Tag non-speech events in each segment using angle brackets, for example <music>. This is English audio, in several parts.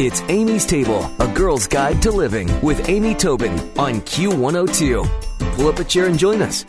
It's Amy's Table, a girl's guide to living with Amy Tobin on Q102. Pull up a chair and join us.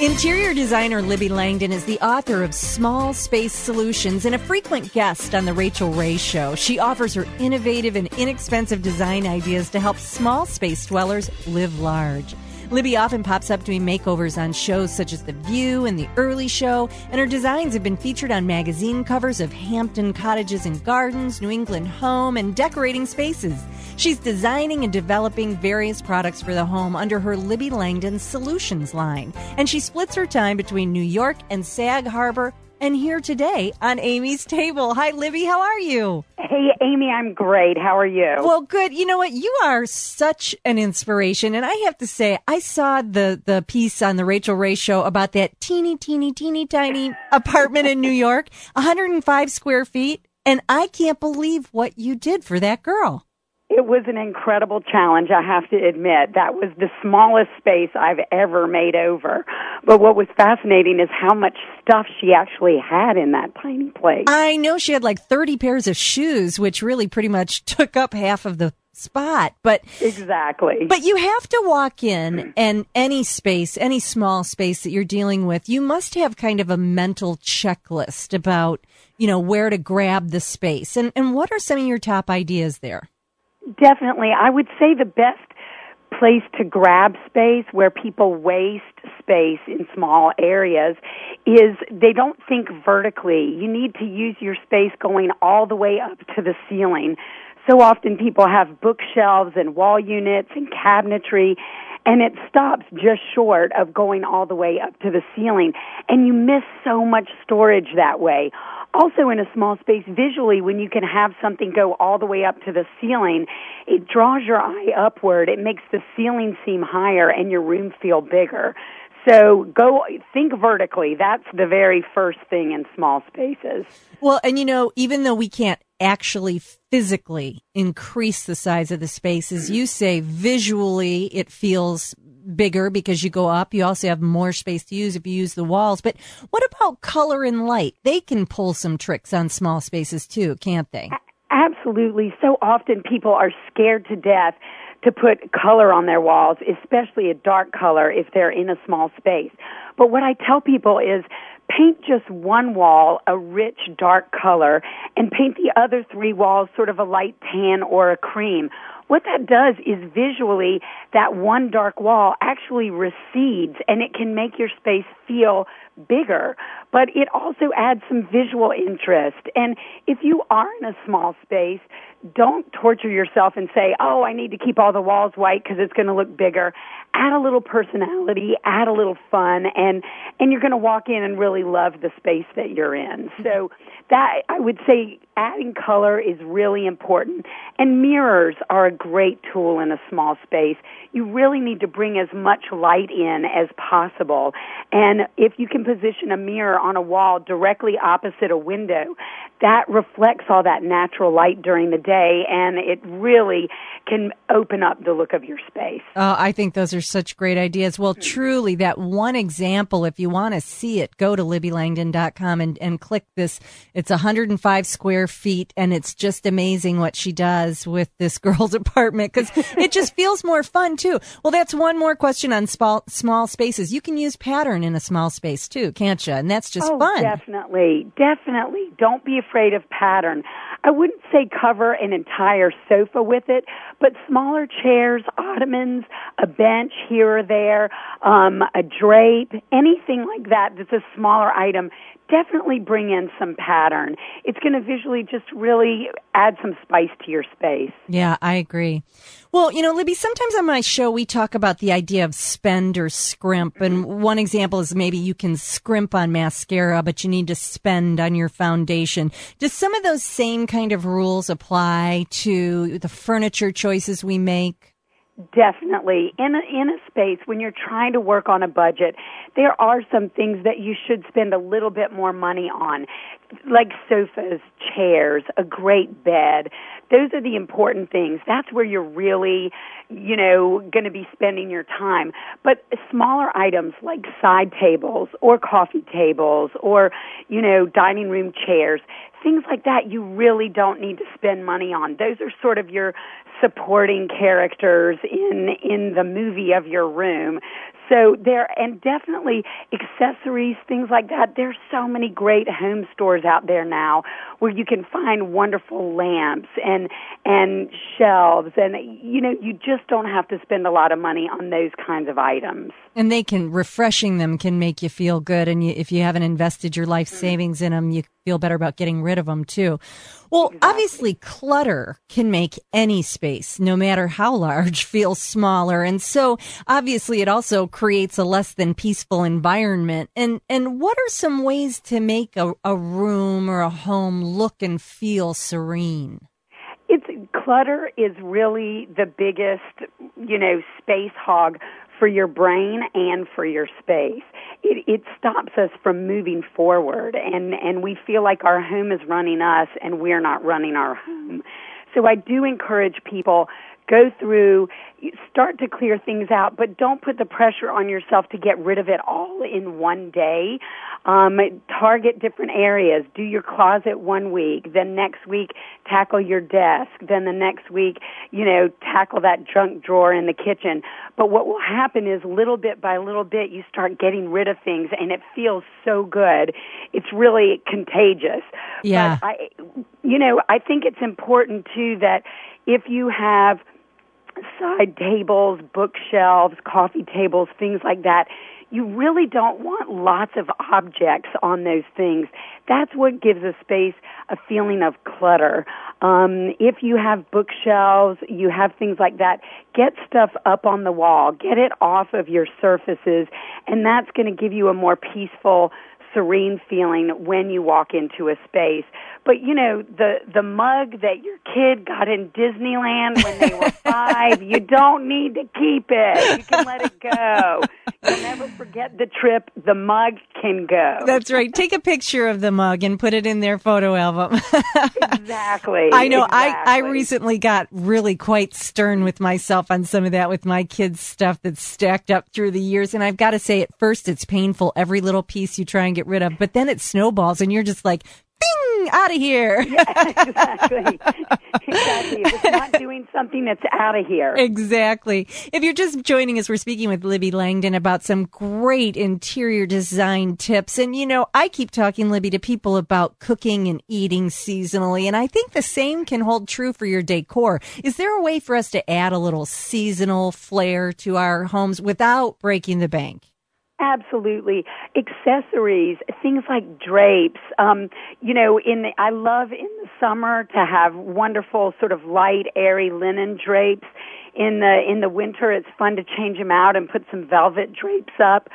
Interior designer Libby Langdon is the author of Small Space Solutions and a frequent guest on The Rachael Ray Show. She offers her innovative and inexpensive design ideas to help small space dwellers live large. Libby often pops up doing makeovers on shows such as The View and The Early Show, and her designs have been featured on magazine covers of Hampton Cottages and Gardens, New England Home, and Decorating Spaces. She's designing and developing various products for the home under her Libby Langdon Solutions line, and she splits her time between New York and Sag Harbor and here today on Amy's Table. Hi, Libby. How are you? Hey, Amy. I'm great. How are you? Well, good. You know what? You are such an inspiration, and I have to say, I saw the the piece on the Rachael Ray show about that teeny, teeny, teeny, tiny <laughs> apartment in New York, 105 square feet, and I can't believe what you did for that girl. It was an incredible challenge, I have to admit. That was the smallest space I've ever made over. But what was fascinating is how much stuff she actually had in that tiny place. I know she had like 30 pairs of shoes, which really pretty much <laughs> took up half of the spot. But exactly. But you have to walk in and any space, any small space that you're dealing with, you must have kind of a mental checklist about, you know, where to grab the space. And and what are some of your top ideas there? Definitely. I would say the best place to grab space where people waste space in small areas is they don't think vertically. You need to use your space going all the way up to the ceiling. So often people have bookshelves and wall units and cabinetry and it stops just short of going all the way up to the ceiling and you miss so much storage that way also in a small space visually when you can have something go all the way up to the ceiling it draws your eye upward. It makes the ceiling seem higher and your room feel bigger. So go think vertically. That's the very first thing in small spaces. Well and you know even though we can't actually physically increase the size of the space as you say visually it feels bigger because you go up. You also have more space to use if you use the walls. But what about color and light? They can pull some tricks on small spaces too, can't they? Absolutely. So often people are scared to death to put color on their walls, especially a dark color if they're in a small space. But what I tell people is paint just one wall a rich dark color and paint the other three walls sort of a light tan or a cream what that does is visually that one dark wall actually recedes and it can make your space feel bigger, but it also adds some visual interest. And if you are in a small space, don't torture yourself and say, oh, I need to keep all the walls white because it's going to look bigger. Add a little personality, add a little fun, and, and you're going to walk in and really love the space that you're in. So that, I would say adding color is really important. And mirrors are a great tool in a small space. You really need to bring as much light in as possible. And if you can position a mirror on a wall directly opposite a window, that reflects all that natural light during the day and it really can open up the look of your space. Oh, I think those are such great ideas. Well, truly, that one example, if you want to see it, go to libbylangdon.com and, and click this. It's 105 square feet and it's just amazing what she does with this <laughs> girl's apartment because it just feels more fun too. Well, that's one more question on small, small spaces. You can use pattern in a small space too, can't you? And that's just oh, fun. Definitely. Definitely. Don't be afraid of pattern. I wouldn't say cover an entire sofa with it, but smaller chairs, ottomans, a bench here or there, um, a drape, anything like that that's a smaller item definitely bring in some pattern. It's going to visually just really add some spice to your space. Yeah, I agree. Well, you know, Libby, sometimes on my show we talk about the idea of spend or scrimp. And one example is maybe you can scrimp on mascara, but you need to spend on your foundation. Does some of those same kind of rules apply to the furniture choices we make? Definitely in a, in a space when you're trying to work on a budget there are some things that you should spend a little bit more money on like sofas chairs a great bed. Those are the important things. That's where you're really you know going to be spending your time. But smaller items like side tables or coffee tables or you know dining room chairs things like that you really don't need to spend money on. Those are sort of your supporting characters in in the movie of your room. So there and definitely accessories, things like that. There's so many great home stores out there now where you can find wonderful lamps and and shelves and you know, you just don't have to spend a lot of money on those kinds of items. And they can refreshing them can make you feel good and you, if you haven't invested your life mm-hmm. savings in them, you feel better about getting rid of them too. Well, exactly. obviously, clutter can make any space, no matter how large, <laughs> feel smaller. And so, obviously, it also creates a less than peaceful environment. And, and what are some ways to make a, a room or a home look and feel serene? It's clutter is really the biggest, you know, space hog for your brain and for your space. It, it stops us from moving forward and, and we feel like our home is running us and we're not running our home. So I do encourage people go through, start to clear things out, but don't put the pressure on yourself to get rid of it all in one day. Um, target different areas. Do your closet one week, then next week tackle your desk, then the next week, you know, tackle that junk drawer in the kitchen. But what will happen is little bit by little bit you start getting rid of things and it feels so good. It's really contagious. Yeah. But I, you know, I think it's important too that if you have side tables, bookshelves, coffee tables, things like that. You really don't want lots of objects on those things. That's what gives a space a feeling of clutter. Um, if you have bookshelves, you have things like that, get stuff up on the wall, get it off of your surfaces, and that's going to give you a more peaceful serene feeling when you walk into a space. But you know, the the mug that your kid got in Disneyland when they were <laughs> five, you don't need to keep it. You can let it go. You'll never forget the trip. The mug can go. That's right. Take a picture of the mug and put it in their photo album. exactly. <laughs> I know. Exactly. I I recently got really quite stern with myself on some of that with my kids' stuff that's stacked up through the years, and I've got to say, at first it's painful. Every little piece you try and get rid of, but then it snowballs, and you're just like, bing, out of here. <laughs> yeah, exactly. exactly. If it's not <laughs> doing something that's out of here. Exactly. If you're just joining us, we're speaking with Libby Langdon about some great interior design tips. And, you know, I keep talking, Libby, to people about cooking and eating seasonally. And I think the same can hold true for your decor. Is there a way for us to add a little seasonal flair to our homes without breaking the bank? Absolutely. Accessories, things like drapes. Um, you know, in the, I love in the summer to have wonderful sort of light, airy linen drapes. In the in the winter, it's fun to change them out and put some velvet drapes up.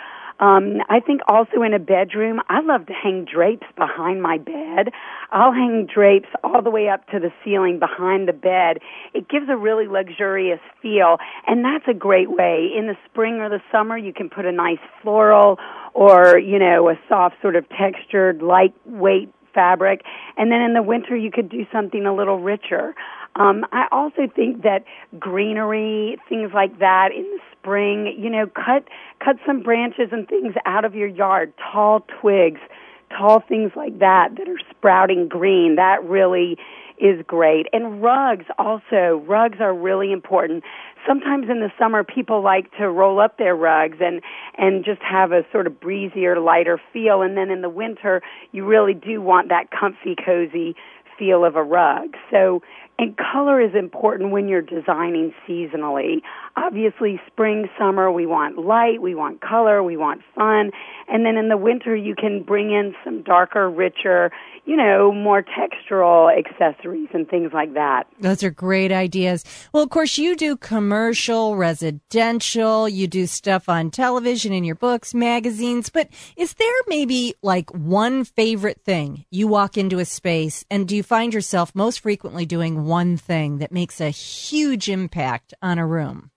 Um, I think also in a bedroom, I love to hang drapes behind my bed. I'll hang drapes all the way up to the ceiling behind the bed. It gives a really luxurious feel, and that's a great way. In the spring or the summer, you can put a nice floral or, you know, a soft sort of textured, lightweight fabric. And then in the winter, you could do something a little richer. Um, I also think that greenery, things like that in the spring, you know, cut cut some branches and things out of your yard, tall twigs, tall things like that that are sprouting green. That really is great. And rugs also, rugs are really important. Sometimes in the summer people like to roll up their rugs and and just have a sort of breezier, lighter feel and then in the winter you really do want that comfy, cozy feel of a rug. So and color is important when you're designing seasonally. Obviously, spring, summer, we want light, we want color, we want fun. And then in the winter, you can bring in some darker, richer, you know, more textural accessories and things like that. Those are great ideas. Well, of course, you do commercial, residential, you do stuff on television in your books, magazines, but is there maybe like one favorite thing you walk into a space and do you find yourself most frequently doing one thing that makes a huge impact on a room?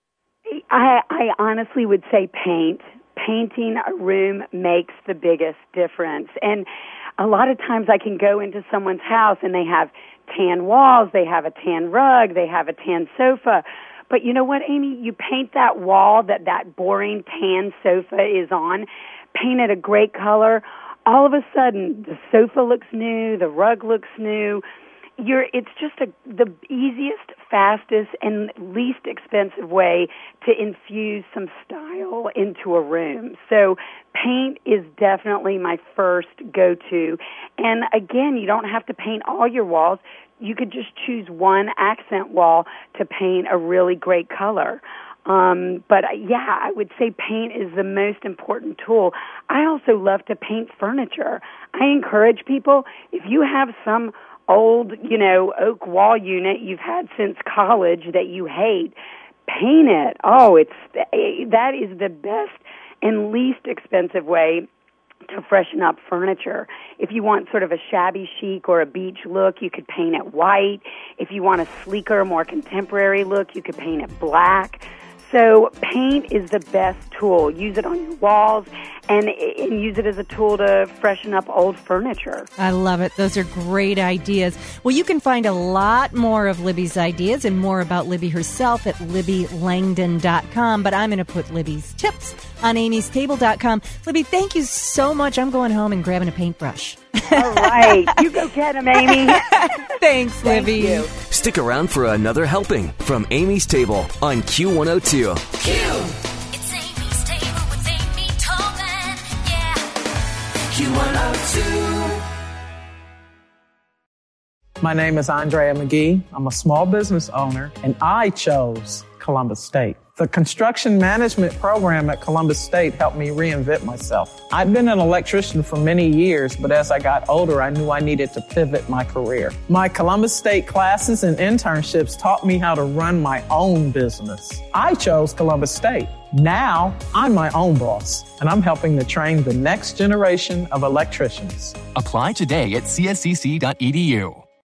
I, I honestly would say paint. Painting a room makes the biggest difference. And a lot of times I can go into someone's house and they have tan walls, they have a tan rug, they have a tan sofa. But you know what, Amy? You paint that wall that that boring tan sofa is on, paint it a great color. All of a sudden, the sofa looks new, the rug looks new, you're it's just a the easiest, fastest and least expensive way to infuse some style into a room. So paint is definitely my first go-to. And again, you don't have to paint all your walls. You could just choose one accent wall to paint a really great color. Um, but uh, yeah, I would say paint is the most important tool. I also love to paint furniture. I encourage people if you have some old, you know, oak wall unit you've had since college that you hate, paint it. Oh, it's that is the best and least expensive way to freshen up furniture. If you want sort of a shabby chic or a beach look, you could paint it white. If you want a sleeker, more contemporary look, you could paint it black. So paint is the best tool. Use it on your walls and, and, use it as a tool to freshen up old furniture. I love it. Those are great ideas. Well, you can find a lot more of Libby's ideas and more about Libby herself at libbylangdon.com. But I'm going to put Libby's tips on amystable.com. Libby, thank you so much. I'm going home and grabbing a paintbrush. All right. You go get them, Amy. <laughs> Thanks, Libby. Thank Stick around for another helping from Amy's Table on Q102. Q. Oh it's Amy's Table with Amy Tobin. Yeah. Q102. My name is Andrea McGee. I'm a small business owner, and I chose Columbus State. The construction management program at Columbus State helped me reinvent myself. I'd been an electrician for many years, but as I got older, I knew I needed to pivot my career. My Columbus State classes and internships taught me how to run my own business. I chose Columbus State. Now I'm my own boss, and I'm helping to train the next generation of electricians. Apply today at cscc.edu.